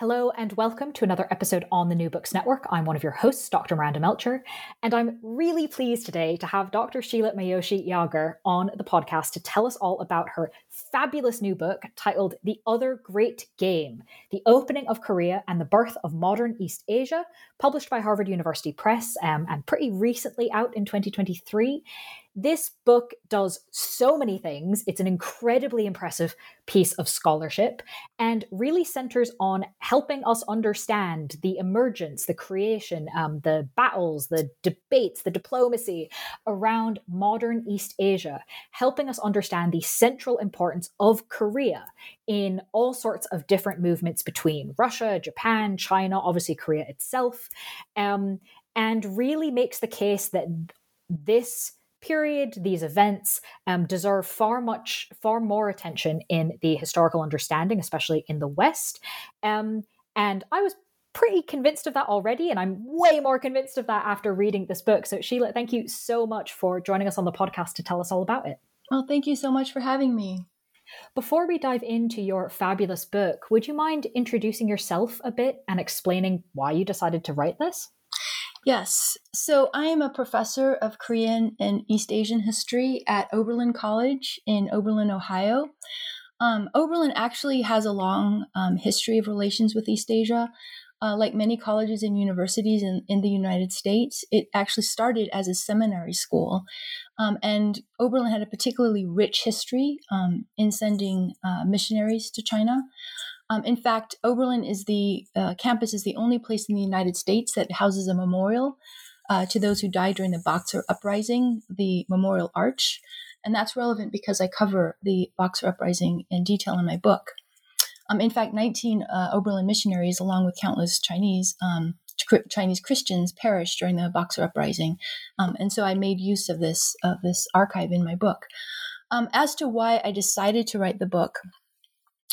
Hello, and welcome to another episode on the New Books Network. I'm one of your hosts, Dr. Miranda Melcher, and I'm really pleased today to have Dr. Sheila Miyoshi Jager on the podcast to tell us all about her fabulous new book titled The Other Great Game The Opening of Korea and the Birth of Modern East Asia, published by Harvard University Press um, and pretty recently out in 2023. This book does so many things. It's an incredibly impressive piece of scholarship and really centers on helping us understand the emergence, the creation, um, the battles, the debates, the diplomacy around modern East Asia, helping us understand the central importance of Korea in all sorts of different movements between Russia, Japan, China, obviously Korea itself, um, and really makes the case that this period, these events um, deserve far much, far more attention in the historical understanding, especially in the West. Um, and I was pretty convinced of that already, and I'm way more convinced of that after reading this book. So, Sheila, thank you so much for joining us on the podcast to tell us all about it. Well, thank you so much for having me. Before we dive into your fabulous book, would you mind introducing yourself a bit and explaining why you decided to write this? Yes. So I am a professor of Korean and East Asian history at Oberlin College in Oberlin, Ohio. Um, Oberlin actually has a long um, history of relations with East Asia. Uh, like many colleges and universities in, in the United States, it actually started as a seminary school. Um, and Oberlin had a particularly rich history um, in sending uh, missionaries to China. Um, in fact, Oberlin is the uh, campus is the only place in the United States that houses a memorial uh, to those who died during the Boxer Uprising, the Memorial Arch, and that's relevant because I cover the Boxer Uprising in detail in my book. Um, in fact, 19 uh, Oberlin missionaries, along with countless Chinese um, Chinese Christians, perished during the Boxer Uprising, um, and so I made use of this of this archive in my book. Um, as to why I decided to write the book,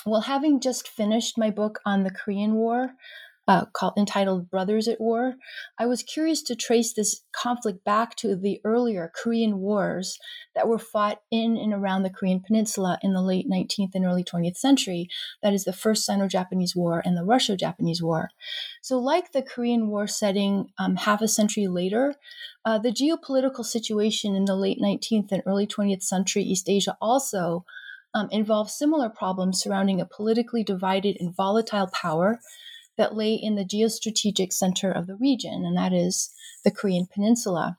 well, having just finished my book on the Korean War, uh, called, entitled Brothers at War, I was curious to trace this conflict back to the earlier Korean wars that were fought in and around the Korean Peninsula in the late 19th and early 20th century. That is the First Sino Japanese War and the Russo Japanese War. So, like the Korean War setting um, half a century later, uh, the geopolitical situation in the late 19th and early 20th century East Asia also um, involved similar problems surrounding a politically divided and volatile power that lay in the geostrategic center of the region, and that is the Korean Peninsula.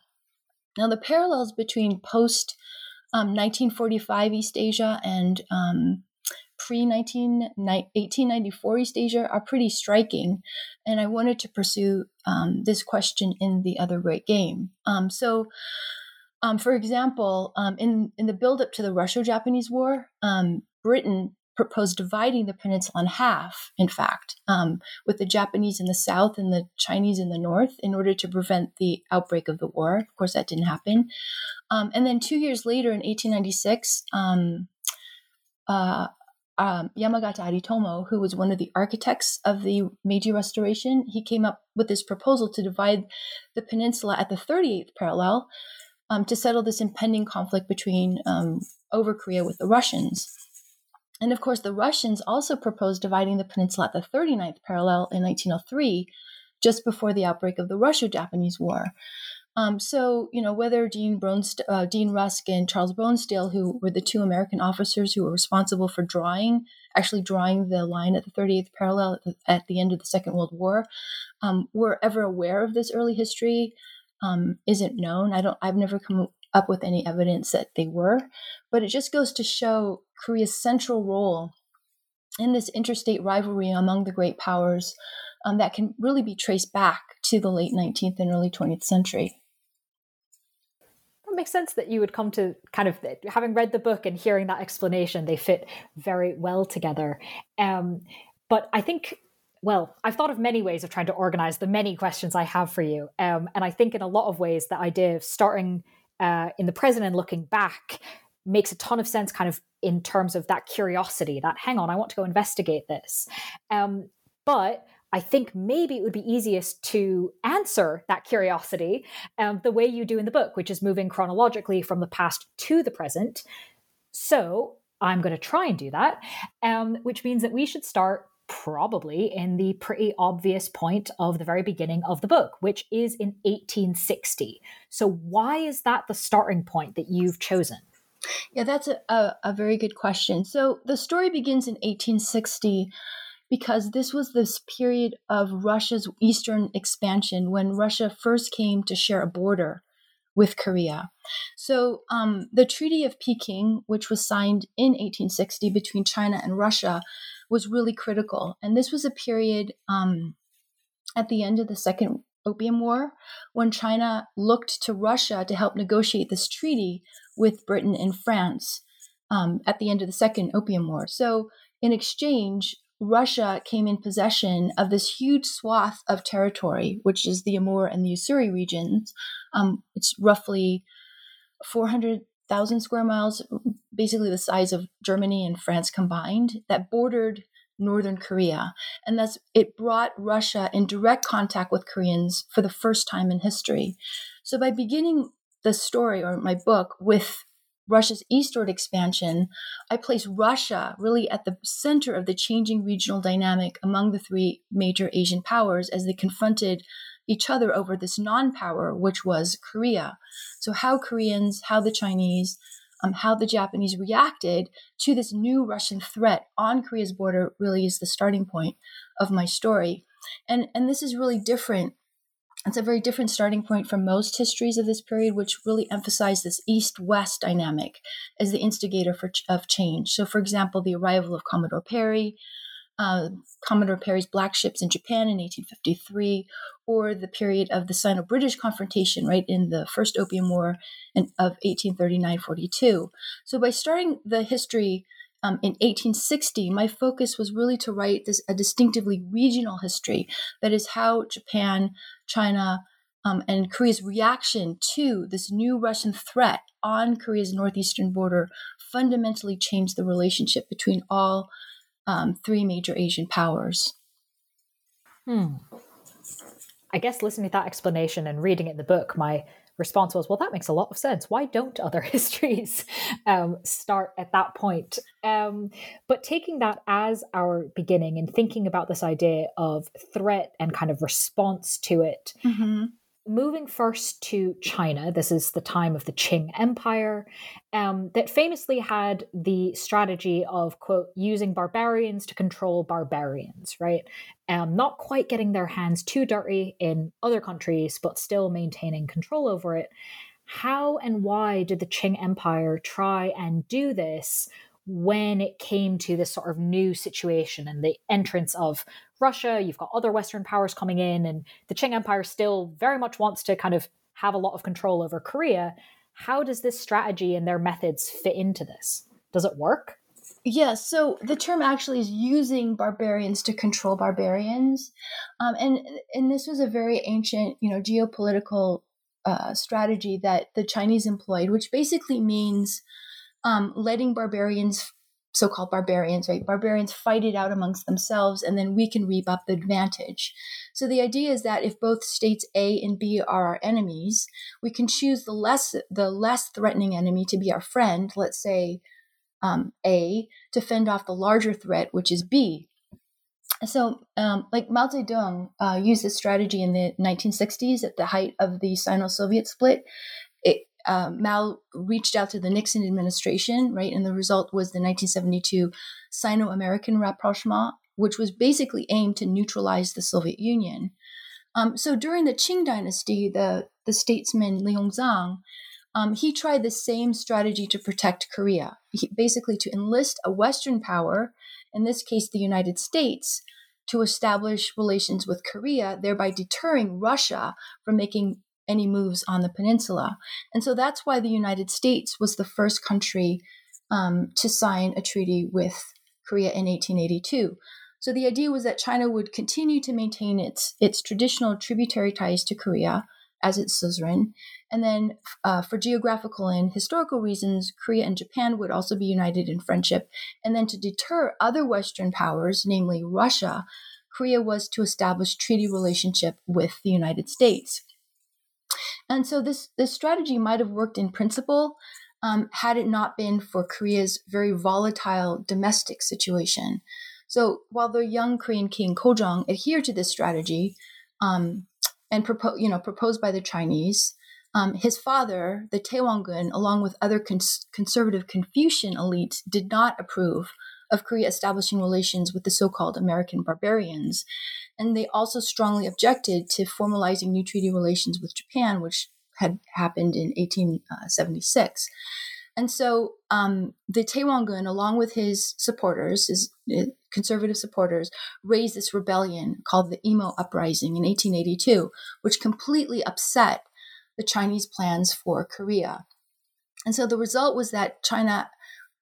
Now, the parallels between post um, 1945 East Asia and um, pre 1894 East Asia are pretty striking, and I wanted to pursue um, this question in the other great game. Um, so, um, for example, um, in, in the buildup to the Russo Japanese War, um, Britain proposed dividing the peninsula in half, in fact, um, with the Japanese in the south and the Chinese in the north in order to prevent the outbreak of the war. Of course, that didn't happen. Um, and then two years later, in 1896, um, uh, um, Yamagata Aritomo, who was one of the architects of the Meiji Restoration, he came up with this proposal to divide the peninsula at the 38th parallel um, to settle this impending conflict between um, over Korea with the Russians. And of course, the Russians also proposed dividing the peninsula at the 39th parallel in 1903, just before the outbreak of the Russo Japanese War. Um, so, you know, whether Dean, Bronst- uh, Dean Rusk and Charles Bonesteel, who were the two American officers who were responsible for drawing, actually drawing the line at the 38th parallel at the, at the end of the Second World War, um, were ever aware of this early history um, isn't known. I don't. I've never come up with any evidence that they were, but it just goes to show Korea's central role in this interstate rivalry among the great powers um, that can really be traced back to the late 19th and early 20th century That makes sense that you would come to kind of having read the book and hearing that explanation. They fit very well together. Um, but I think well, I've thought of many ways of trying to organize the many questions I have for you. Um, and I think in a lot of ways, the idea of starting uh, in the present and looking back makes a ton of sense, kind of in terms of that curiosity that, hang on, I want to go investigate this. Um, but I think maybe it would be easiest to answer that curiosity um, the way you do in the book, which is moving chronologically from the past to the present. So I'm going to try and do that, um, which means that we should start probably in the pretty obvious point of the very beginning of the book, which is in 1860. So, why is that the starting point that you've chosen? Yeah, that's a, a, a very good question. So, the story begins in 1860 because this was this period of Russia's eastern expansion when Russia first came to share a border with Korea. So, um, the Treaty of Peking, which was signed in 1860 between China and Russia, was really critical. And this was a period um, at the end of the Second Opium War when China looked to Russia to help negotiate this treaty with Britain and France um, at the end of the Second Opium War. So, in exchange, Russia came in possession of this huge swath of territory, which is the Amur and the Ussuri regions. Um, it's roughly 400 thousand square miles, basically the size of Germany and France combined, that bordered northern Korea. And thus it brought Russia in direct contact with Koreans for the first time in history. So by beginning the story or my book with Russia's eastward expansion, I place Russia really at the center of the changing regional dynamic among the three major Asian powers as they confronted each other over this non power, which was Korea. So, how Koreans, how the Chinese, um, how the Japanese reacted to this new Russian threat on Korea's border really is the starting point of my story. And, and this is really different. It's a very different starting point from most histories of this period, which really emphasize this east west dynamic as the instigator for, of change. So, for example, the arrival of Commodore Perry, uh, Commodore Perry's black ships in Japan in 1853, or the period of the Sino British confrontation, right, in the First Opium War of 1839 42. So, by starting the history um, in 1860, my focus was really to write this a distinctively regional history. That is how Japan, China, um, and Korea's reaction to this new Russian threat on Korea's northeastern border fundamentally changed the relationship between all um, three major Asian powers. Hmm. I guess listening to that explanation and reading it in the book, my response was, well, that makes a lot of sense. Why don't other histories um, start at that point? Um, but taking that as our beginning and thinking about this idea of threat and kind of response to it, mm-hmm moving first to China, this is the time of the Qing Empire, um, that famously had the strategy of, quote, using barbarians to control barbarians, right? Um, not quite getting their hands too dirty in other countries, but still maintaining control over it. How and why did the Qing Empire try and do this when it came to this sort of new situation and the entrance of Russia, you've got other Western powers coming in, and the Qing Empire still very much wants to kind of have a lot of control over Korea. How does this strategy and their methods fit into this? Does it work? Yeah, so the term actually is using barbarians to control barbarians, um, and and this was a very ancient, you know, geopolitical uh, strategy that the Chinese employed, which basically means um, letting barbarians so-called barbarians, right? Barbarians fight it out amongst themselves, and then we can reap up the advantage. So the idea is that if both states A and B are our enemies, we can choose the less the less threatening enemy to be our friend. Let's say um, A to fend off the larger threat, which is B. So, um, like Mao Zedong uh, used this strategy in the 1960s at the height of the Sino-Soviet split. It, um, Mao reached out to the Nixon administration, right? And the result was the 1972 Sino American rapprochement, which was basically aimed to neutralize the Soviet Union. Um, so during the Qing dynasty, the, the statesman Li Hongzhang, um, he tried the same strategy to protect Korea, he, basically to enlist a Western power, in this case the United States, to establish relations with Korea, thereby deterring Russia from making any moves on the peninsula. And so that's why the United States was the first country um, to sign a treaty with Korea in 1882. So the idea was that China would continue to maintain its its traditional tributary ties to Korea as its suzerain, and then uh, for geographical and historical reasons, Korea and Japan would also be united in friendship. And then to deter other Western powers, namely Russia, Korea was to establish treaty relationship with the United States. And so this this strategy might have worked in principle, um, had it not been for Korea's very volatile domestic situation. So while the young Korean king Kojong adhered to this strategy um, and propo- you know, proposed by the Chinese, um, his father, the Taewongun, along with other cons- conservative Confucian elites, did not approve of Korea establishing relations with the so called American barbarians. And they also strongly objected to formalizing new treaty relations with Japan, which had happened in 1876. And so um, the Taewongun, along with his supporters, his, conservative supporters, raised this rebellion called the Imo Uprising in 1882, which completely upset the Chinese plans for Korea. And so the result was that China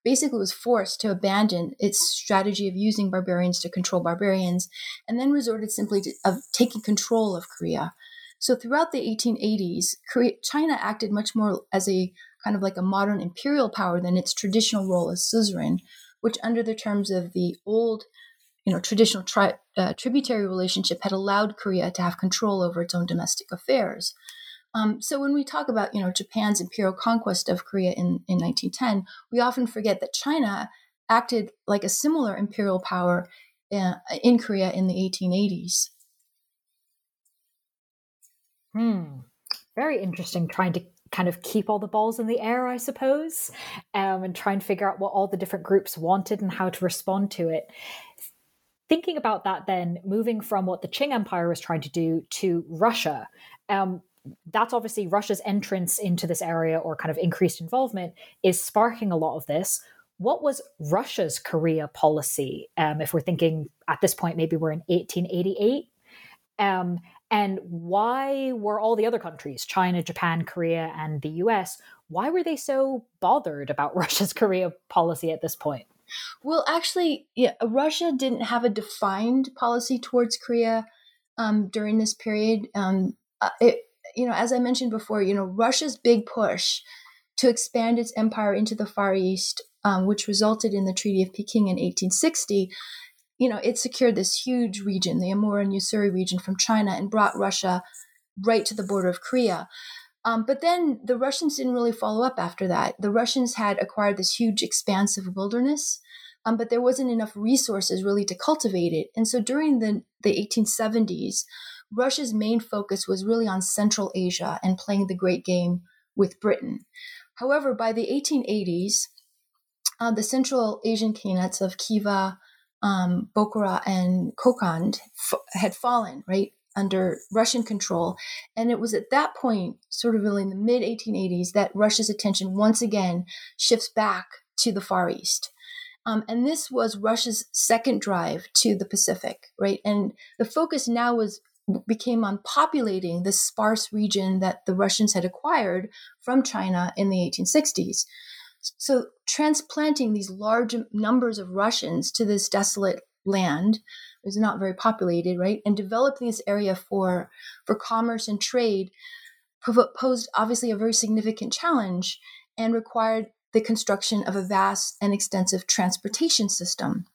basically was forced to abandon its strategy of using barbarians to control barbarians and then resorted simply to of taking control of Korea. So throughout the 1880s, Korea, China acted much more as a kind of like a modern imperial power than its traditional role as suzerain, which under the terms of the old you know, traditional tri- uh, tributary relationship had allowed Korea to have control over its own domestic affairs. Um, so when we talk about you know Japan's imperial conquest of Korea in, in 1910, we often forget that China acted like a similar imperial power uh, in Korea in the 1880s. Hmm. Very interesting. Trying to kind of keep all the balls in the air, I suppose, um, and try and figure out what all the different groups wanted and how to respond to it. Thinking about that, then moving from what the Qing Empire was trying to do to Russia, um, that's obviously Russia's entrance into this area or kind of increased involvement is sparking a lot of this. What was Russia's Korea policy? Um, if we're thinking at this point, maybe we're in 1888. Um, and why were all the other countries, China, Japan, Korea, and the US, why were they so bothered about Russia's Korea policy at this point? Well, actually, yeah, Russia didn't have a defined policy towards Korea um, during this period. Um, uh, it, you know, as I mentioned before, you know, Russia's big push to expand its empire into the Far East, um, which resulted in the Treaty of Peking in 1860, you know, it secured this huge region, the Amur and Ussuri region from China, and brought Russia right to the border of Korea. Um, but then the Russians didn't really follow up after that. The Russians had acquired this huge, expanse of wilderness, um, but there wasn't enough resources really to cultivate it. And so during the, the 1870s, Russia's main focus was really on Central Asia and playing the great game with Britain. However, by the 1880s, uh, the Central Asian khanates of Khiva, um, Bokhara and Kokand f- had fallen, right, under Russian control. And it was at that point, sort of really in the mid 1880s, that Russia's attention once again shifts back to the Far East. Um, and this was Russia's second drive to the Pacific, right? And the focus now was became on populating the sparse region that the Russians had acquired from China in the 1860s. So transplanting these large numbers of Russians to this desolate land was not very populated, right? And developing this area for for commerce and trade posed obviously a very significant challenge and required the construction of a vast and extensive transportation system.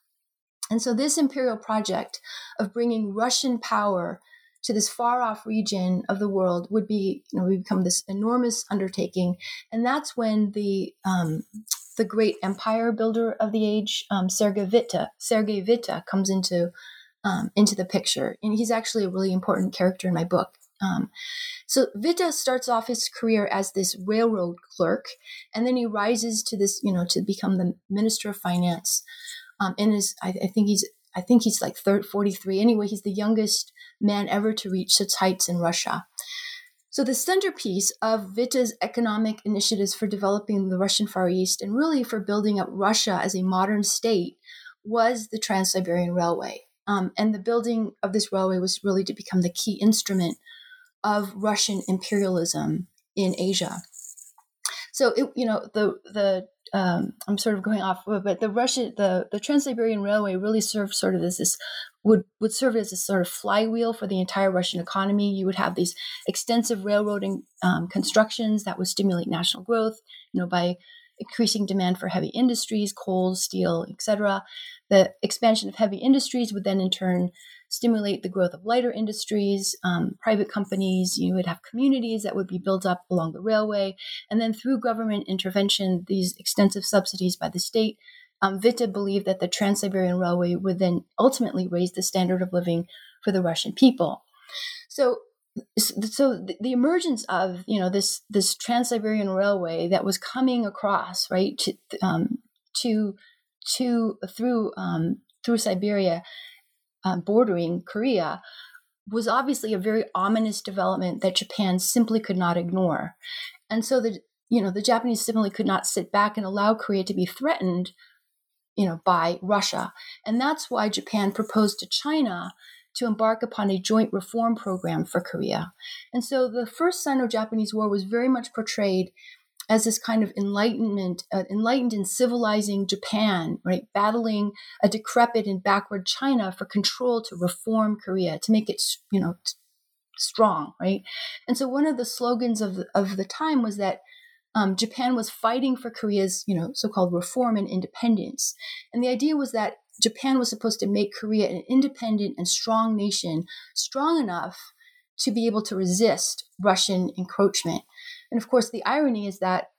And so this imperial project of bringing Russian power to this far off region of the world would be, you know, we become this enormous undertaking. And that's when the, um, the great empire builder of the age, um, Sergei Witte, Sergei Witte comes into, um, into the picture. And he's actually a really important character in my book. Um, so Witte starts off his career as this railroad clerk, and then he rises to this, you know, to become the minister of finance. Um, and is I, I think he's I think he's like 30, 43. Anyway, he's the youngest man ever to reach such heights in Russia. So, the centerpiece of Witte's economic initiatives for developing the Russian Far East and really for building up Russia as a modern state was the Trans Siberian Railway. Um, and the building of this railway was really to become the key instrument of Russian imperialism in Asia. So it, you know, the the um, I'm sort of going off, but the Russian the the Trans Siberian Railway really served sort of as this would would serve as a sort of flywheel for the entire Russian economy. You would have these extensive railroading um, constructions that would stimulate national growth, you know, by increasing demand for heavy industries, coal, steel, etc. The expansion of heavy industries would then in turn stimulate the growth of lighter industries, um, private companies. You would have communities that would be built up along the railway. And then through government intervention, these extensive subsidies by the state, um, Witte believed that the Trans Siberian Railway would then ultimately raise the standard of living for the Russian people. So so the emergence of you know this this Trans Siberian Railway that was coming across right to um, to, to through um, through Siberia um, bordering Korea was obviously a very ominous development that Japan simply could not ignore. And so the you know the Japanese simply could not sit back and allow Korea to be threatened you know by Russia. And that's why Japan proposed to China to embark upon a joint reform program for Korea. And so the first Sino-Japanese war was very much portrayed as this kind of enlightenment, uh, enlightened and civilizing Japan, right, battling a decrepit and backward China for control to reform Korea, to make it, you know, t- strong, right? And so one of the slogans of the, of the time was that um, Japan was fighting for Korea's, you know, so-called reform and independence. And the idea was that Japan was supposed to make Korea an independent and strong nation, strong enough to be able to resist Russian encroachment. And of course, the irony is that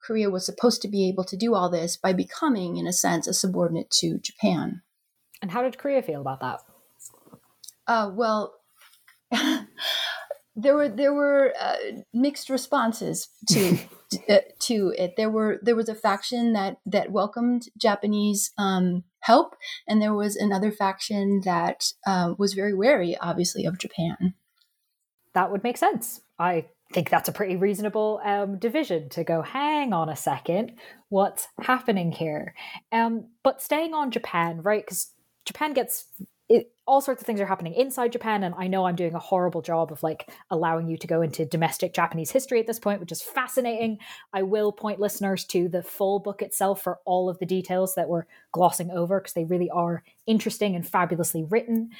Korea was supposed to be able to do all this by becoming, in a sense, a subordinate to Japan. And how did Korea feel about that? Uh, well, there were there were uh, mixed responses to uh, to it. There were there was a faction that that welcomed Japanese um, help, and there was another faction that uh, was very wary, obviously, of Japan. That would make sense. I think that's a pretty reasonable um, division to go, hang on a second, what's happening here? Um, but staying on Japan, right? Because Japan gets it, all sorts of things are happening inside Japan, and I know I'm doing a horrible job of like allowing you to go into domestic Japanese history at this point, which is fascinating. I will point listeners to the full book itself for all of the details that we're glossing over because they really are interesting and fabulously written.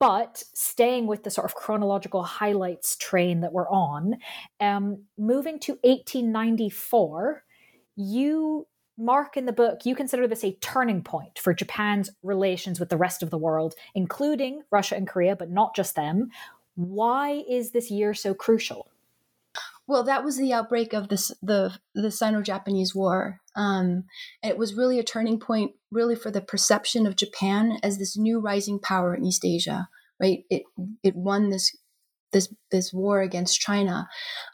But staying with the sort of chronological highlights train that we're on, um, moving to 1894, you mark in the book, you consider this a turning point for Japan's relations with the rest of the world, including Russia and Korea, but not just them. Why is this year so crucial? Well, that was the outbreak of this, the the Sino-Japanese War. Um, it was really a turning point, really for the perception of Japan as this new rising power in East Asia. Right? It it won this this this war against China.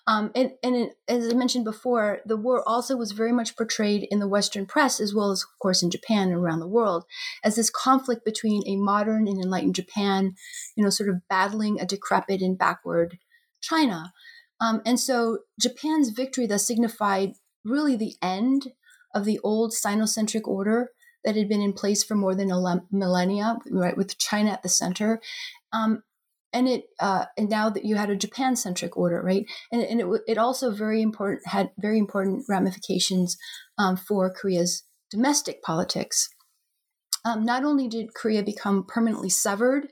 Um, and and it, as I mentioned before, the war also was very much portrayed in the Western press, as well as, of course, in Japan and around the world, as this conflict between a modern and enlightened Japan, you know, sort of battling a decrepit and backward China. Um, and so Japan's victory thus signified really the end of the old Sinocentric order that had been in place for more than a millennia, right, with China at the center. Um, and it uh, and now that you had a Japan centric order, right? And, and it, it also very important had very important ramifications um, for Korea's domestic politics. Um, not only did Korea become permanently severed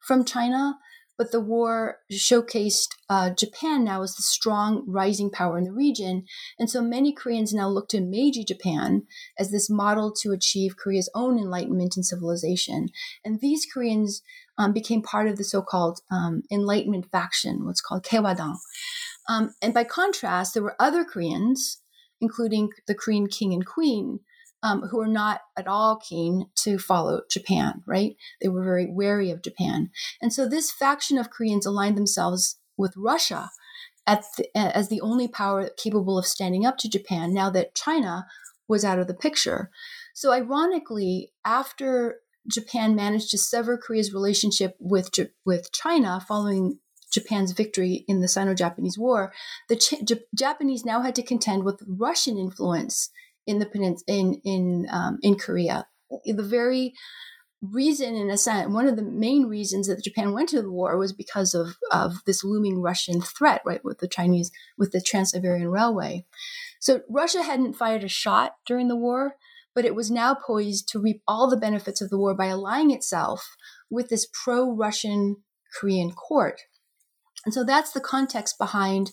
from China, but the war showcased uh, Japan now as the strong rising power in the region. And so many Koreans now look to Meiji Japan as this model to achieve Korea's own enlightenment and civilization. And these Koreans um, became part of the so-called um, Enlightenment faction, what's called Kaehwadang. Um, and by contrast, there were other Koreans, including the Korean king and queen, um, who were not at all keen to follow Japan, right? They were very wary of Japan. And so this faction of Koreans aligned themselves with Russia the, as the only power capable of standing up to Japan now that China was out of the picture. So, ironically, after Japan managed to sever Korea's relationship with with China following Japan's victory in the Sino-Japanese War, the Ch- J- Japanese now had to contend with Russian influence in the penins- in in um, in Korea. The very reason, in a sense, one of the main reasons that Japan went to the war was because of, of this looming Russian threat, right, with the Chinese, with the Trans Siberian Railway. So Russia hadn't fired a shot during the war, but it was now poised to reap all the benefits of the war by allying itself with this pro Russian Korean court. And so that's the context behind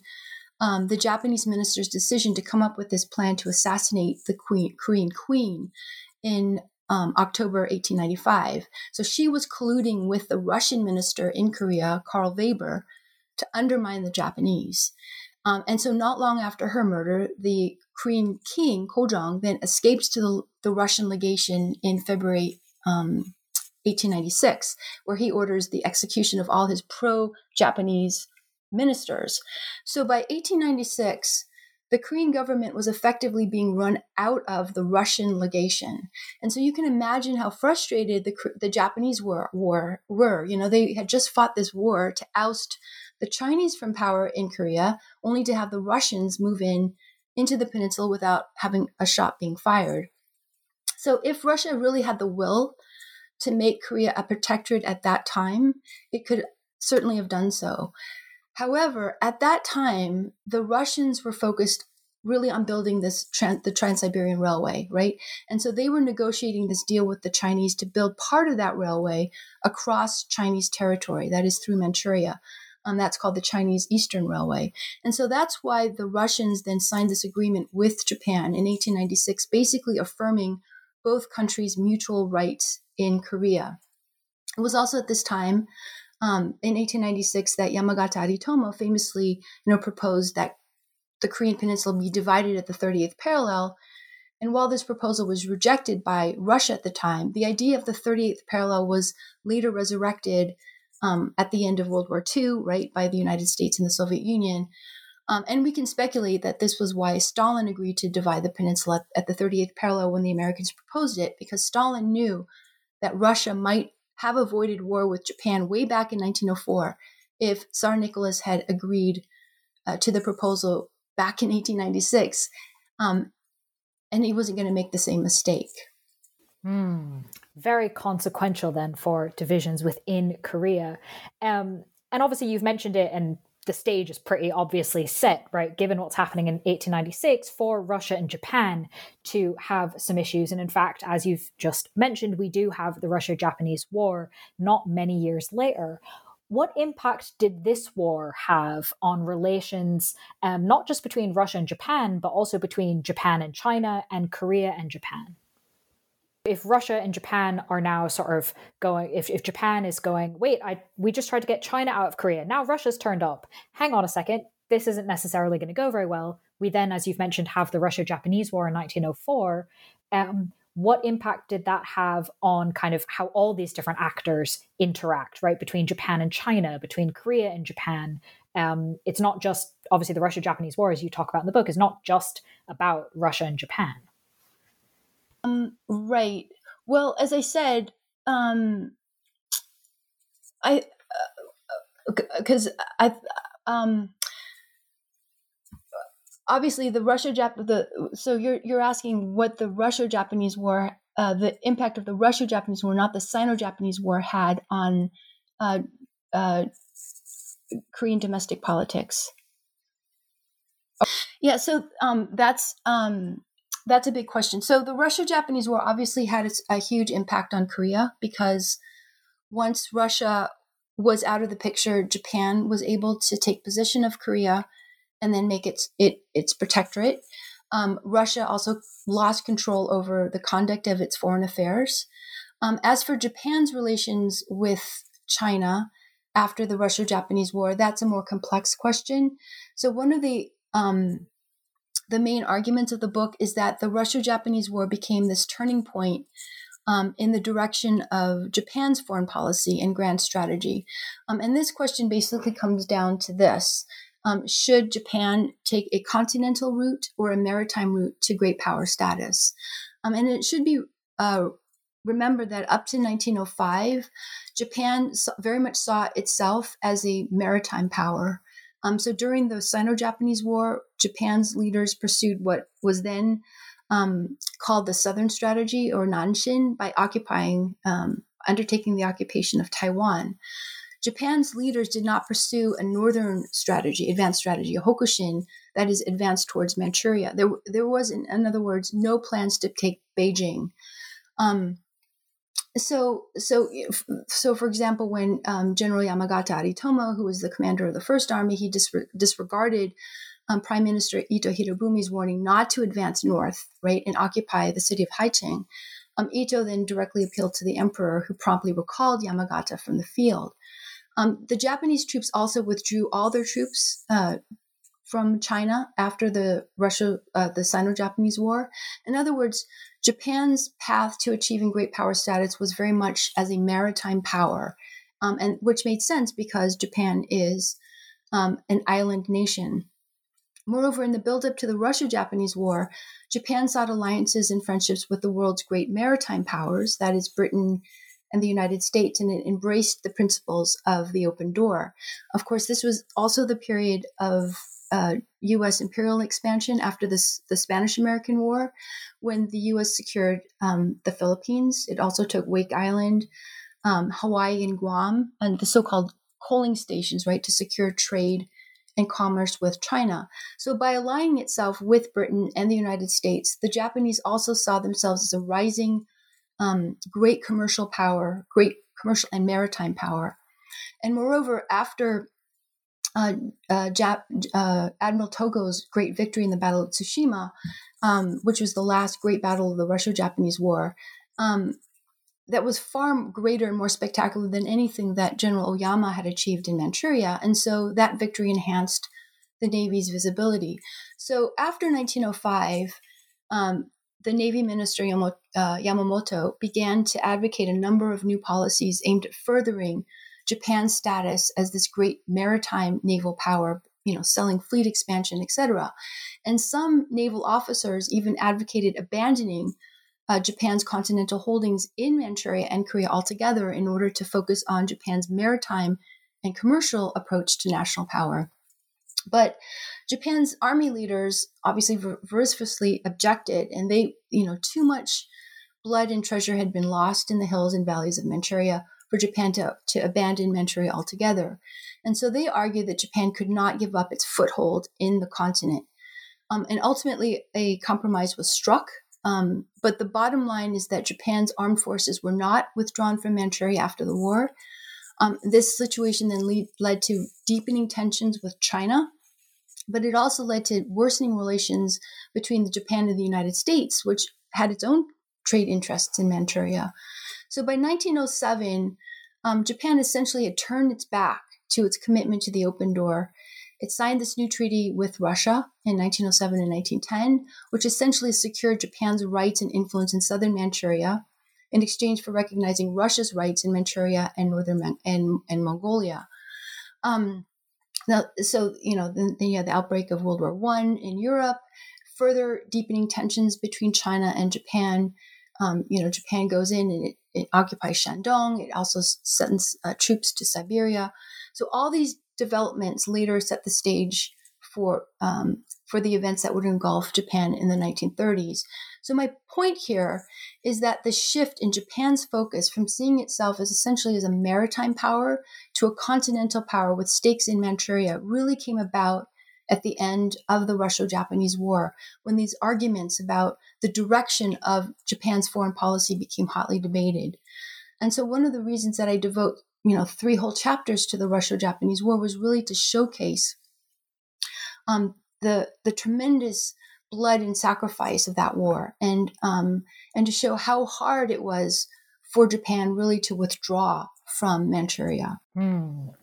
um, the Japanese minister's decision to come up with this plan to assassinate the queen, Korean queen in um, October 1895. So she was colluding with the Russian minister in Korea, Karl Weber, to undermine the Japanese. Um, and so, not long after her murder, the Korean king, Kojong, then escapes to the, the Russian legation in February um, 1896, where he orders the execution of all his pro Japanese ministers. So, by 1896, the Korean government was effectively being run out of the Russian legation. And so you can imagine how frustrated the, the Japanese were, were, were. You know, they had just fought this war to oust the Chinese from power in Korea, only to have the Russians move in into the peninsula without having a shot being fired. So if Russia really had the will to make Korea a protectorate at that time, it could certainly have done so. However, at that time, the Russians were focused really on building this the Trans-Siberian Railway, right? And so they were negotiating this deal with the Chinese to build part of that railway across Chinese territory, that is through Manchuria. Um, that's called the Chinese Eastern Railway. And so that's why the Russians then signed this agreement with Japan in 1896, basically affirming both countries' mutual rights in Korea. It was also at this time um, in 1896 that Yamagata Aritomo famously, you know, proposed that the Korean Peninsula be divided at the 30th parallel. And while this proposal was rejected by Russia at the time, the idea of the 38th parallel was later resurrected um, at the end of World War II, right, by the United States and the Soviet Union. Um, and we can speculate that this was why Stalin agreed to divide the peninsula at the 38th parallel when the Americans proposed it, because Stalin knew that Russia might have avoided war with Japan way back in 1904 if Tsar Nicholas had agreed uh, to the proposal back in 1896. Um, and he wasn't going to make the same mistake. Mm, very consequential then for divisions within Korea. Um, and obviously, you've mentioned it, and the stage is pretty obviously set, right? Given what's happening in 1896 for Russia and Japan to have some issues. And in fact, as you've just mentioned, we do have the Russia Japanese War not many years later. What impact did this war have on relations, um, not just between Russia and Japan, but also between Japan and China and Korea and Japan? If Russia and Japan are now sort of going, if, if Japan is going, wait, I we just tried to get China out of Korea. Now Russia's turned up. Hang on a second. This isn't necessarily going to go very well. We then, as you've mentioned, have the Russia Japanese War in 1904. Um, what impact did that have on kind of how all these different actors interact, right? Between Japan and China, between Korea and Japan. Um, it's not just, obviously, the Russia Japanese War, as you talk about in the book, is not just about Russia and Japan. Um, right. Well, as I said, um, I because uh, I um obviously the Russia Jap the so you're you're asking what the Russia Japanese War uh, the impact of the Russia Japanese War, not the Sino Japanese War, had on uh, uh, Korean domestic politics. Yeah, so um, that's um, that's a big question. So the Russia-Japanese War obviously had a huge impact on Korea because once Russia was out of the picture, Japan was able to take possession of Korea and then make its it its protectorate. Um, Russia also lost control over the conduct of its foreign affairs. Um, as for Japan's relations with China after the Russia-Japanese War, that's a more complex question. So one of the um, the main argument of the book is that the Russo Japanese War became this turning point um, in the direction of Japan's foreign policy and grand strategy. Um, and this question basically comes down to this um, Should Japan take a continental route or a maritime route to great power status? Um, and it should be uh, remembered that up to 1905, Japan very much saw itself as a maritime power. Um, so during the Sino Japanese War, Japan's leaders pursued what was then um, called the Southern Strategy or Nanshin by occupying um, undertaking the occupation of Taiwan. Japan's leaders did not pursue a northern strategy, advanced strategy, a Hokushin that is advanced towards Manchuria. There, there was, in, in other words, no plans to take Beijing. Um, so, so, so, for example, when um, General Yamagata Aritomo, who was the commander of the First Army, he disregarded um, Prime Minister Ito Hirobumi's warning not to advance north, right, and occupy the city of Haicheng. Um, Ito then directly appealed to the emperor, who promptly recalled Yamagata from the field. Um, the Japanese troops also withdrew all their troops uh, from China after the Russia, uh, the Sino-Japanese War. In other words, Japan's path to achieving great power status was very much as a maritime power, um, and which made sense because Japan is um, an island nation. Moreover, in the buildup to the Russia Japanese War, Japan sought alliances and friendships with the world's great maritime powers, that is, Britain and the United States, and it embraced the principles of the open door. Of course, this was also the period of uh, U.S. imperial expansion after this, the Spanish American War, when the U.S. secured um, the Philippines. It also took Wake Island, um, Hawaii, and Guam, and the so called coaling stations, right, to secure trade and commerce with China. So, by aligning itself with Britain and the United States, the Japanese also saw themselves as a rising um, great commercial power, great commercial and maritime power. And moreover, after uh, uh, Jap- uh, Admiral Togo's great victory in the Battle of Tsushima, um, which was the last great battle of the Russo Japanese War, um, that was far greater and more spectacular than anything that General Oyama had achieved in Manchuria. And so that victory enhanced the Navy's visibility. So after 1905, um, the Navy Minister uh, Yamamoto began to advocate a number of new policies aimed at furthering Japan's status as this great maritime naval power, you know, selling fleet expansion, etc. And some naval officers even advocated abandoning uh, Japan's continental holdings in Manchuria and Korea altogether in order to focus on Japan's maritime and commercial approach to national power. But Japan's army leaders obviously vociferously objected, and they, you know, too much blood and treasure had been lost in the hills and valleys of Manchuria for Japan to, to abandon Manchuria altogether. And so they argued that Japan could not give up its foothold in the continent. Um, and ultimately, a compromise was struck. Um, but the bottom line is that Japan's armed forces were not withdrawn from Manchuria after the war. Um, this situation then lead, led to deepening tensions with China, but it also led to worsening relations between Japan and the United States, which had its own trade interests in Manchuria. So by 1907, um, Japan essentially had turned its back to its commitment to the open door. It signed this new treaty with Russia in 1907 and 1910, which essentially secured Japan's rights and influence in southern Manchuria in exchange for recognizing Russia's rights in Manchuria and northern and, and Mongolia. Um, now, so you know, then, then you had the outbreak of World War One in Europe, further deepening tensions between China and Japan. Um, you know, Japan goes in and it, it occupies Shandong. It also sends uh, troops to Siberia. So all these developments later set the stage for um, for the events that would engulf Japan in the 1930s. So, my point here is that the shift in Japan's focus from seeing itself as essentially as a maritime power to a continental power with stakes in Manchuria really came about at the end of the Russo Japanese War, when these arguments about the direction of Japan's foreign policy became hotly debated. And so, one of the reasons that I devote you know three whole chapters to the Russo Japanese War was really to showcase um, the the tremendous blood and sacrifice of that war, and um, and to show how hard it was for Japan really to withdraw from Manchuria. Mm.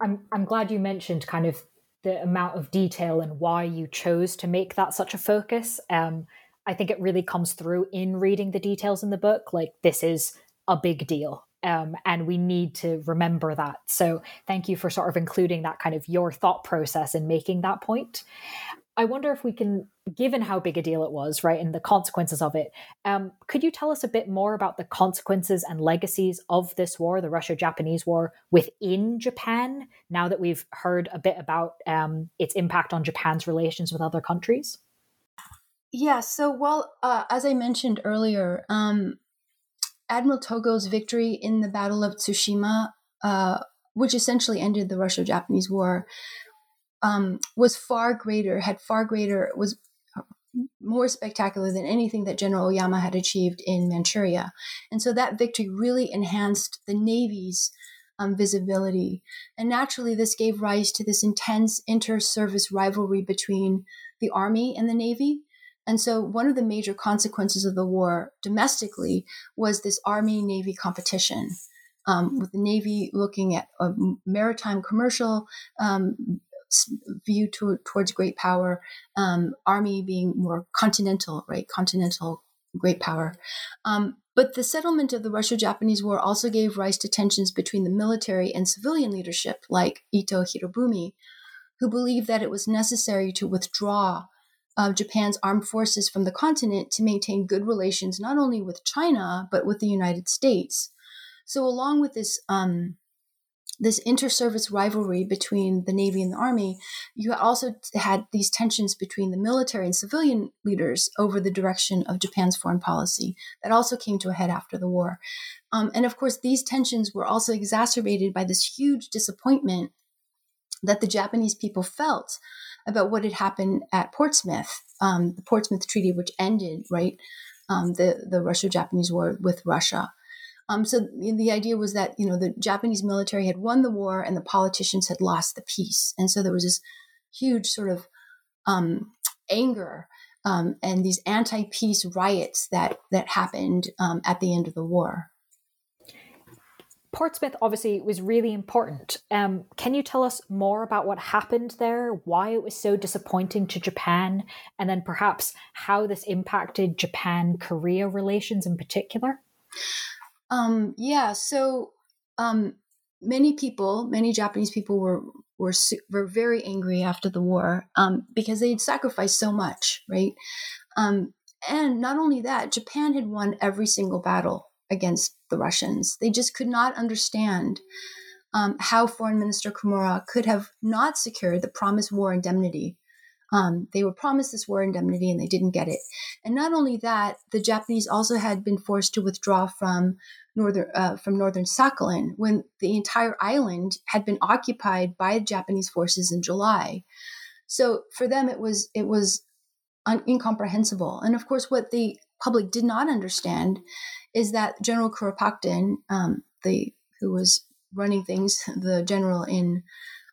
I'm I'm glad you mentioned kind of the amount of detail and why you chose to make that such a focus. Um, I think it really comes through in reading the details in the book. Like this is a big deal. Um, and we need to remember that. So, thank you for sort of including that kind of your thought process in making that point. I wonder if we can, given how big a deal it was, right, and the consequences of it, um, could you tell us a bit more about the consequences and legacies of this war, the Russo Japanese War, within Japan, now that we've heard a bit about um, its impact on Japan's relations with other countries? Yeah, so, well, uh, as I mentioned earlier, um, Admiral Togo's victory in the Battle of Tsushima, uh, which essentially ended the Russo-Japanese War, um, was far greater, had far greater, was more spectacular than anything that General Oyama had achieved in Manchuria. And so that victory really enhanced the Navy's um, visibility. And naturally, this gave rise to this intense inter service rivalry between the Army and the Navy. And so, one of the major consequences of the war domestically was this Army Navy competition. Um, with the Navy looking at a maritime commercial um, view to, towards great power, um, Army being more continental, right? Continental great power. Um, but the settlement of the Russo Japanese War also gave rise to tensions between the military and civilian leadership, like Ito Hirobumi, who believed that it was necessary to withdraw uh, Japan's armed forces from the continent to maintain good relations not only with China, but with the United States. So, along with this um, this inter-service rivalry between the Navy and the Army, you also had these tensions between the military and civilian leaders over the direction of Japan's foreign policy. That also came to a head after the war. Um, and of course, these tensions were also exacerbated by this huge disappointment that the Japanese people felt about what had happened at Portsmouth, um, the Portsmouth Treaty, which ended, right, um, the, the Russo Japanese War with Russia. Um, so the idea was that you know the Japanese military had won the war and the politicians had lost the peace, and so there was this huge sort of um, anger um, and these anti-peace riots that that happened um, at the end of the war. Portsmouth obviously was really important. Um, can you tell us more about what happened there, why it was so disappointing to Japan, and then perhaps how this impacted Japan Korea relations in particular? Um, yeah, so um, many people, many Japanese people were were were very angry after the war um, because they had sacrificed so much, right? Um, and not only that, Japan had won every single battle against the Russians. They just could not understand um, how Foreign Minister Komura could have not secured the promised war indemnity um, they were promised this war indemnity and they didn't get it. And not only that, the Japanese also had been forced to withdraw from northern uh, from northern Sakhalin when the entire island had been occupied by Japanese forces in July. So for them, it was it was un- incomprehensible. And of course, what the public did not understand is that General Kuropatkin, um, the who was running things, the general in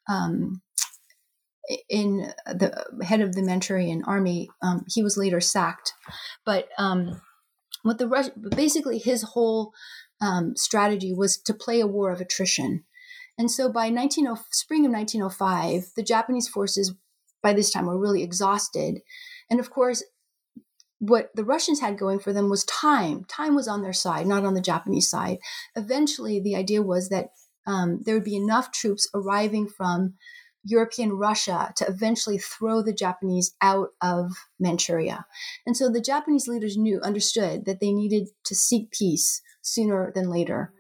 um, in the head of the Manchurian army. Um, he was later sacked, but um, what the Rus- basically his whole um, strategy was to play a war of attrition. And so by 19, spring of 1905, the Japanese forces by this time were really exhausted. And of course, what the Russians had going for them was time. Time was on their side, not on the Japanese side. Eventually, the idea was that um, there would be enough troops arriving from European Russia to eventually throw the Japanese out of Manchuria. And so the Japanese leaders knew, understood that they needed to seek peace sooner than later.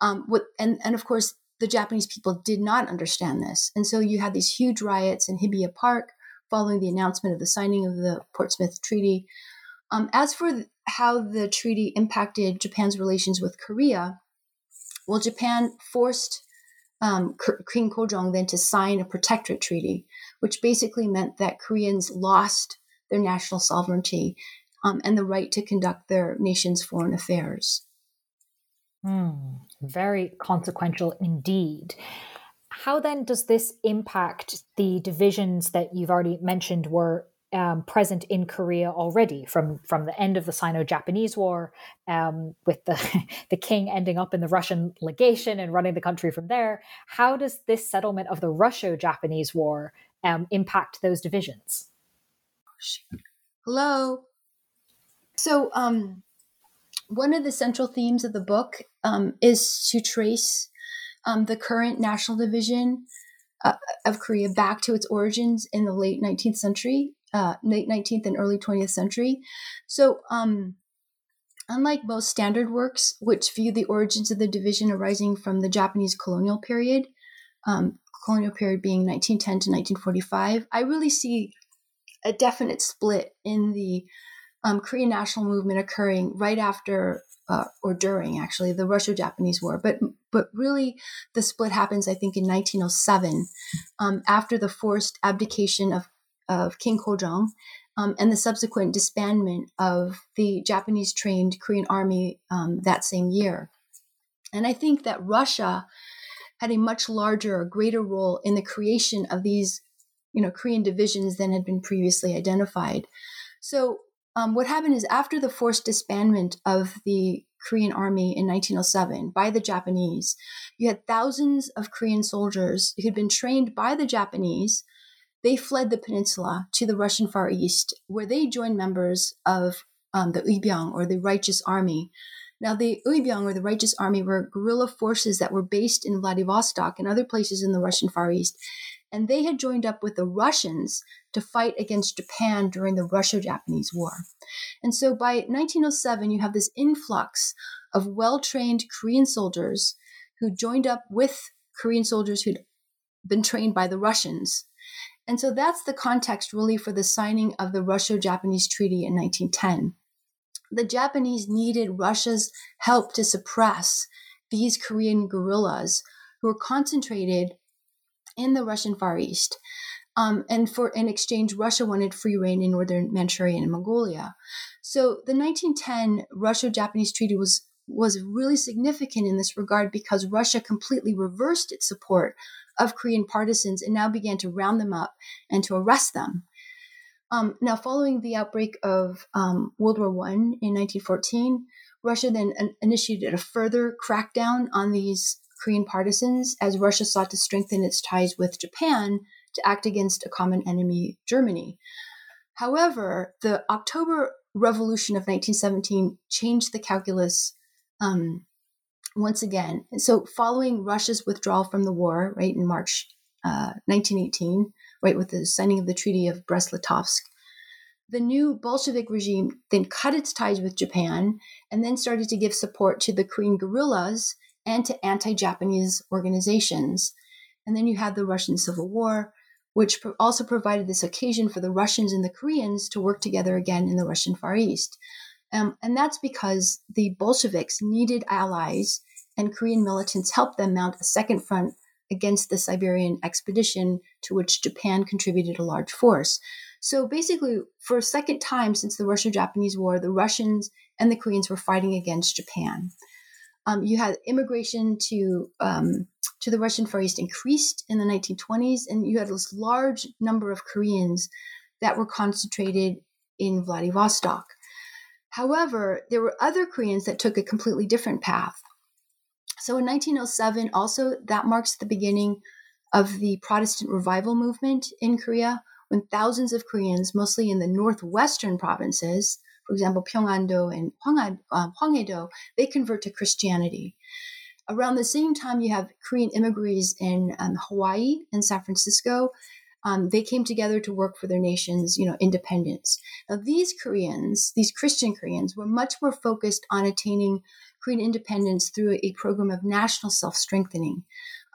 Um, what, and, and of course, the Japanese people did not understand this. And so you had these huge riots in Hibiya Park following the announcement of the signing of the Portsmouth Treaty. Um, as for how the treaty impacted Japan's relations with Korea, well, Japan forced um, King Kojong then to sign a protectorate treaty, which basically meant that Koreans lost their national sovereignty um, and the right to conduct their nation's foreign affairs. Mm, very consequential indeed. How then does this impact the divisions that you've already mentioned were um, present in Korea already from from the end of the Sino-Japanese War, um, with the the king ending up in the Russian legation and running the country from there. How does this settlement of the Russo-Japanese War um, impact those divisions? Hello. So, um, one of the central themes of the book um, is to trace um, the current national division uh, of Korea back to its origins in the late 19th century uh, late 19th and early 20th century. So, um, unlike most standard works, which view the origins of the division arising from the Japanese colonial period, um, colonial period being 1910 to 1945, I really see a definite split in the um, Korean national movement occurring right after uh, or during actually the Russo-Japanese War, but but really the split happens, I think, in 1907, um, after the forced abdication of of King Kojong um, and the subsequent disbandment of the Japanese trained Korean army um, that same year. And I think that Russia had a much larger, greater role in the creation of these, you know, Korean divisions than had been previously identified. So um, what happened is after the forced disbandment of the Korean army in 1907 by the Japanese, you had thousands of Korean soldiers who'd been trained by the Japanese. They fled the peninsula to the Russian Far East, where they joined members of um, the Uibyeong or the Righteous Army. Now, the Uibyeong or the Righteous Army were guerrilla forces that were based in Vladivostok and other places in the Russian Far East and they had joined up with the Russians to fight against Japan during the Russo Japanese War. And so by 1907, you have this influx of well trained Korean soldiers who joined up with Korean soldiers who'd been trained by the Russians. And so that's the context really for the signing of the Russo Japanese Treaty in 1910. The Japanese needed Russia's help to suppress these Korean guerrillas who were concentrated in the Russian Far East. Um, and for in exchange, Russia wanted free rein in northern Manchuria and Mongolia. So the 1910 Russo-Japanese Treaty was was really significant in this regard because Russia completely reversed its support of Korean partisans and now began to round them up and to arrest them. Um, now, following the outbreak of um, World War I in 1914, Russia then initiated a further crackdown on these Korean partisans as Russia sought to strengthen its ties with Japan to act against a common enemy, Germany. However, the October Revolution of 1917 changed the calculus um, once again. So, following Russia's withdrawal from the war, right in March uh, 1918, right with the signing of the Treaty of Brest-Litovsk, the new Bolshevik regime then cut its ties with Japan and then started to give support to the Korean guerrillas and to anti Japanese organizations. And then you had the Russian Civil War, which also provided this occasion for the Russians and the Koreans to work together again in the Russian Far East. Um, and that's because the Bolsheviks needed allies, and Korean militants helped them mount a second front against the Siberian expedition to which Japan contributed a large force. So basically, for a second time since the Russo Japanese War, the Russians and the Koreans were fighting against Japan. Um, you had immigration to um, to the Russian Far East increased in the 1920s, and you had this large number of Koreans that were concentrated in Vladivostok. However, there were other Koreans that took a completely different path. So in 1907, also that marks the beginning of the Protestant revival movement in Korea, when thousands of Koreans, mostly in the northwestern provinces, for example, Pyongan-do and um, Hwanghae-do, they convert to Christianity. Around the same time, you have Korean immigrants in um, Hawaii and San Francisco. Um, they came together to work for their nation's, you know, independence. Now, these Koreans, these Christian Koreans, were much more focused on attaining Korean independence through a program of national self-strengthening.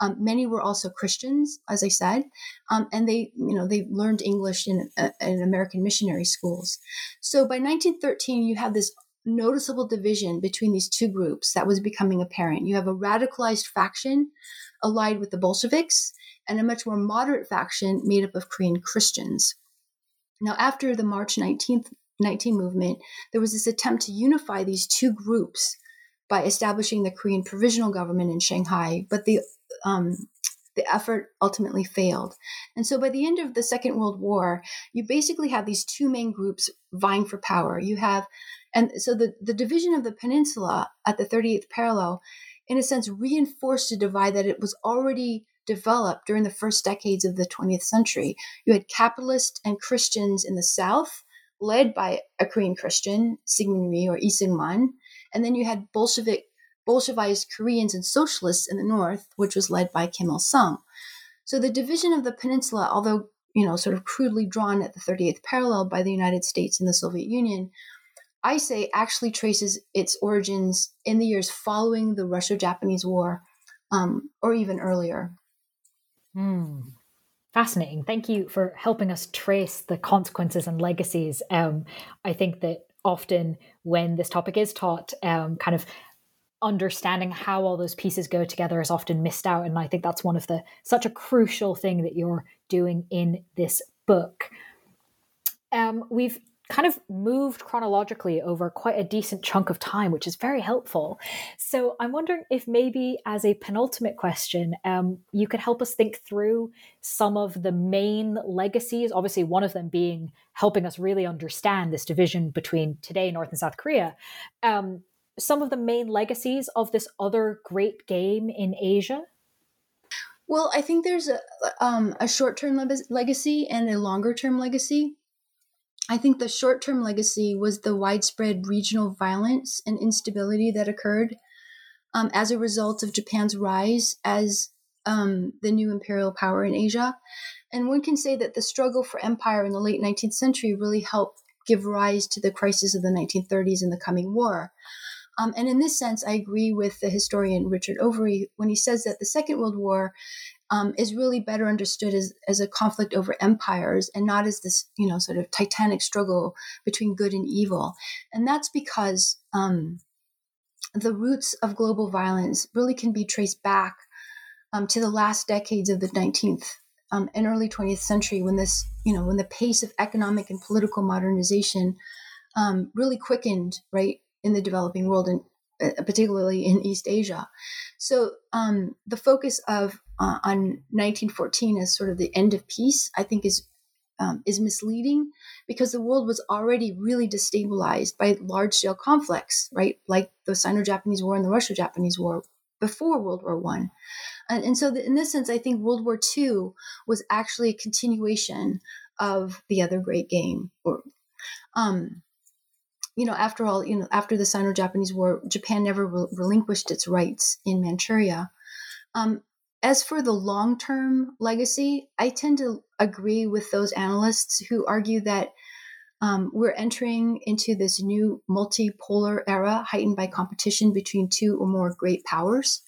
Um, many were also Christians, as I said, um, and they, you know, they learned English in, uh, in American missionary schools. So by 1913, you have this noticeable division between these two groups that was becoming apparent. You have a radicalized faction allied with the Bolsheviks and a much more moderate faction made up of Korean Christians. Now, after the March 19th 19 movement, there was this attempt to unify these two groups by establishing the Korean Provisional Government in Shanghai, but the um, the effort ultimately failed. And so by the end of the Second World War, you basically have these two main groups vying for power. You have, and so the, the division of the peninsula at the 38th parallel, in a sense, reinforced a divide that it was already developed during the first decades of the 20th century. You had capitalists and Christians in the south, led by a Korean Christian, Syngman Rhee or Lee Seung-man, and then you had Bolshevik Bolshevized Koreans and socialists in the north, which was led by Kim Il sung. So the division of the peninsula, although you know sort of crudely drawn at the 38th parallel by the United States and the Soviet Union, I say actually traces its origins in the years following the Russo-Japanese War, um, or even earlier. Hmm. Fascinating. Thank you for helping us trace the consequences and legacies. Um, I think that often when this topic is taught, um, kind of understanding how all those pieces go together is often missed out. And I think that's one of the such a crucial thing that you're doing in this book. Um, we've kind of moved chronologically over quite a decent chunk of time, which is very helpful. So I'm wondering if maybe as a penultimate question, um, you could help us think through some of the main legacies. Obviously, one of them being helping us really understand this division between today North and South Korea. Um, some of the main legacies of this other great game in Asia. Well, I think there's a, um, a short term le- legacy and a longer term legacy. I think the short term legacy was the widespread regional violence and instability that occurred um, as a result of Japan's rise as um, the new imperial power in Asia. And one can say that the struggle for empire in the late 19th century really helped give rise to the crisis of the 1930s and the coming war. Um, and in this sense, I agree with the historian Richard Overy when he says that the Second World War um, is really better understood as, as a conflict over empires and not as this, you know, sort of titanic struggle between good and evil. And that's because um, the roots of global violence really can be traced back um, to the last decades of the 19th um, and early 20th century when this, you know, when the pace of economic and political modernization um, really quickened, right, in the developing world and uh, particularly in East Asia. So um, the focus of uh, on 1914 as sort of the end of peace, I think is um, is misleading because the world was already really destabilized by large scale conflicts, right? Like the Sino-Japanese War and the Russo-Japanese War before World War One, and, and so the, in this sense, I think World War Two was actually a continuation of the other great game. Or, um, you know, after all, you know, after the Sino-Japanese War, Japan never re- relinquished its rights in Manchuria. Um, as for the long term legacy, I tend to agree with those analysts who argue that um, we're entering into this new multipolar era heightened by competition between two or more great powers.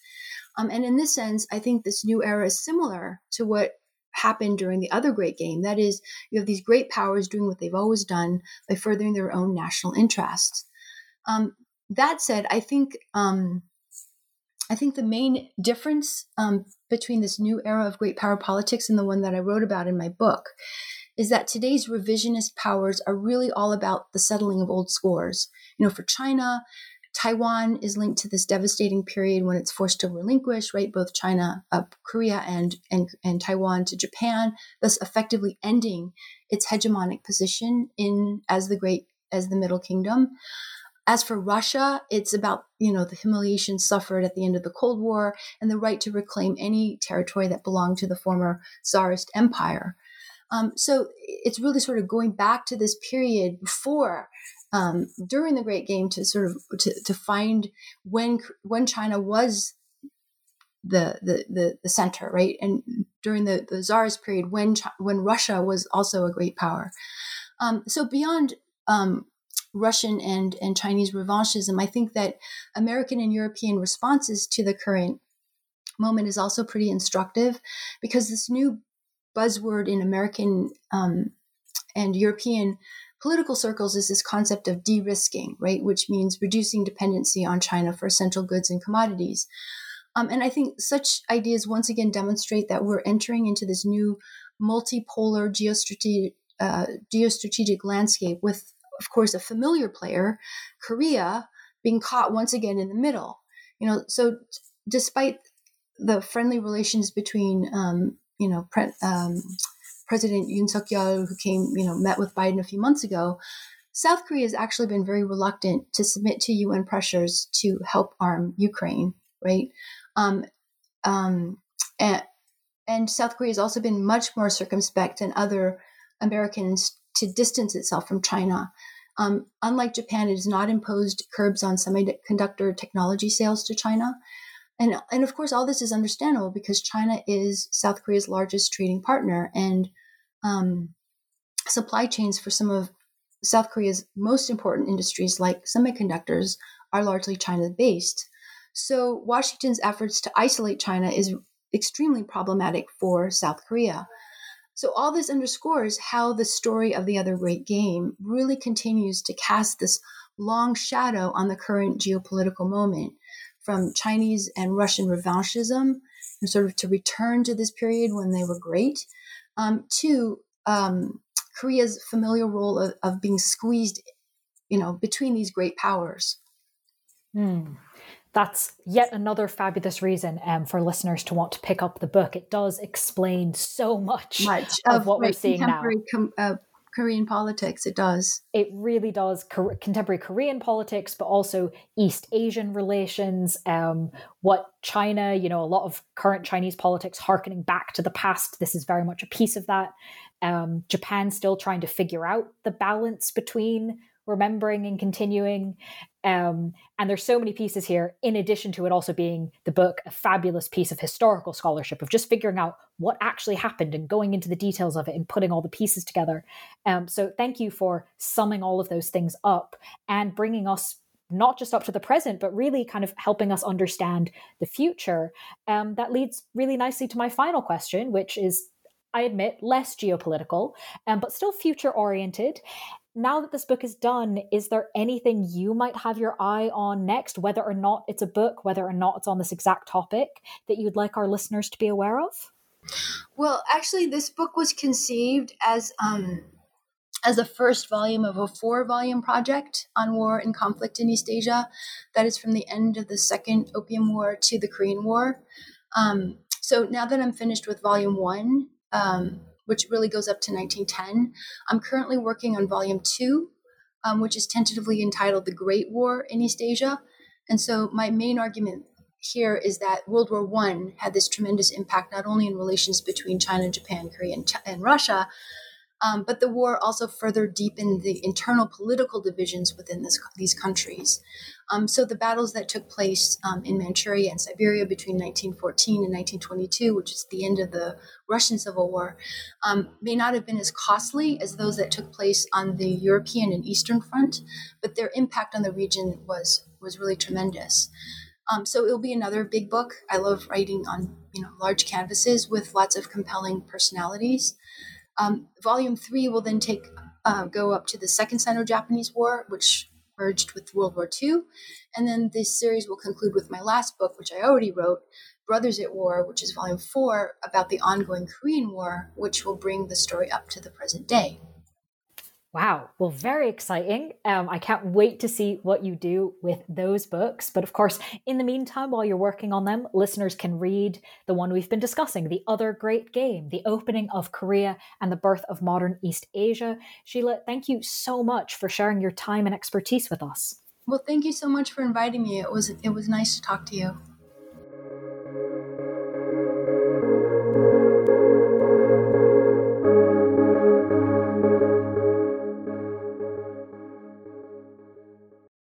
Um, and in this sense, I think this new era is similar to what happened during the other great game. That is, you have these great powers doing what they've always done by furthering their own national interests. Um, that said, I think um, I think the main difference um, between this new era of great power politics and the one that I wrote about in my book is that today's revisionist powers are really all about the settling of old scores. You know, for China, Taiwan is linked to this devastating period when it's forced to relinquish, right, both China, uh, Korea, and, and and Taiwan to Japan, thus effectively ending its hegemonic position in as the great as the Middle Kingdom. As for Russia, it's about, you know, the humiliation suffered at the end of the Cold War and the right to reclaim any territory that belonged to the former Tsarist empire. Um, so it's really sort of going back to this period before, um, during the Great Game, to sort of to, to find when when China was the, the the the center, right, and during the the Tsarist period when when Russia was also a great power. Um, so beyond um, Russian and, and Chinese revanchism, I think that American and European responses to the current moment is also pretty instructive because this new buzzword in American um, and European political circles is this concept of de risking, right? Which means reducing dependency on China for essential goods and commodities. Um, and I think such ideas once again demonstrate that we're entering into this new multipolar geostrategic, uh, geostrategic landscape with of course, a familiar player, Korea, being caught once again in the middle. You know, so t- despite the friendly relations between, um, you know, pre- um, President Yoon Suk Yeol, who came, you know, met with Biden a few months ago, South Korea has actually been very reluctant to submit to UN pressures to help arm Ukraine, right? Um, um, and, and South Korea has also been much more circumspect than other Americans to distance itself from China. Um, unlike Japan, it has not imposed curbs on semiconductor technology sales to China. And, and of course, all this is understandable because China is South Korea's largest trading partner, and um, supply chains for some of South Korea's most important industries, like semiconductors, are largely China based. So, Washington's efforts to isolate China is extremely problematic for South Korea. So, all this underscores how the story of the other great game really continues to cast this long shadow on the current geopolitical moment from Chinese and Russian revanchism, and sort of to return to this period when they were great, um, to um, Korea's familiar role of, of, being squeezed, you know, between these great powers. Hmm that's yet another fabulous reason um, for listeners to want to pick up the book. It does explain so much, much of, of what we're seeing now. Com- uh, Korean politics, it does. It really does. Co- contemporary Korean politics, but also East Asian relations, um, what China, you know, a lot of current Chinese politics harkening back to the past. This is very much a piece of that. Um, Japan still trying to figure out the balance between remembering and continuing. Um, and there's so many pieces here, in addition to it also being the book, a fabulous piece of historical scholarship of just figuring out what actually happened and going into the details of it and putting all the pieces together. Um, so thank you for summing all of those things up and bringing us not just up to the present, but really kind of helping us understand the future. Um, that leads really nicely to my final question, which is I admit, less geopolitical, um, but still future oriented now that this book is done, is there anything you might have your eye on next, whether or not it's a book, whether or not it's on this exact topic that you'd like our listeners to be aware of? Well, actually, this book was conceived as um, as the first volume of a four volume project on war and conflict in East Asia. That is from the end of the Second Opium War to the Korean War. Um, so now that I'm finished with volume one, um, which really goes up to 1910. I'm currently working on volume two, um, which is tentatively entitled The Great War in East Asia. And so my main argument here is that World War One had this tremendous impact not only in relations between China, Japan, Korea, and, and Russia, um, but the war also further deepened the internal political divisions within this, these countries. Um, so the battles that took place um, in Manchuria and Siberia between 1914 and 1922, which is the end of the Russian Civil War, um, may not have been as costly as those that took place on the European and Eastern Front, but their impact on the region was was really tremendous. Um, so it'll be another big book. I love writing on you know large canvases with lots of compelling personalities. Um, volume three will then take uh, go up to the Second Sino-Japanese War, which merged with World War II, and then this series will conclude with my last book, which I already wrote, Brothers at War, which is volume four, about the ongoing Korean War, which will bring the story up to the present day. Wow. Well, very exciting. Um, I can't wait to see what you do with those books. But of course, in the meantime, while you're working on them, listeners can read the one we've been discussing, The Other Great Game, The Opening of Korea and the Birth of Modern East Asia. Sheila, thank you so much for sharing your time and expertise with us. Well, thank you so much for inviting me. It was it was nice to talk to you.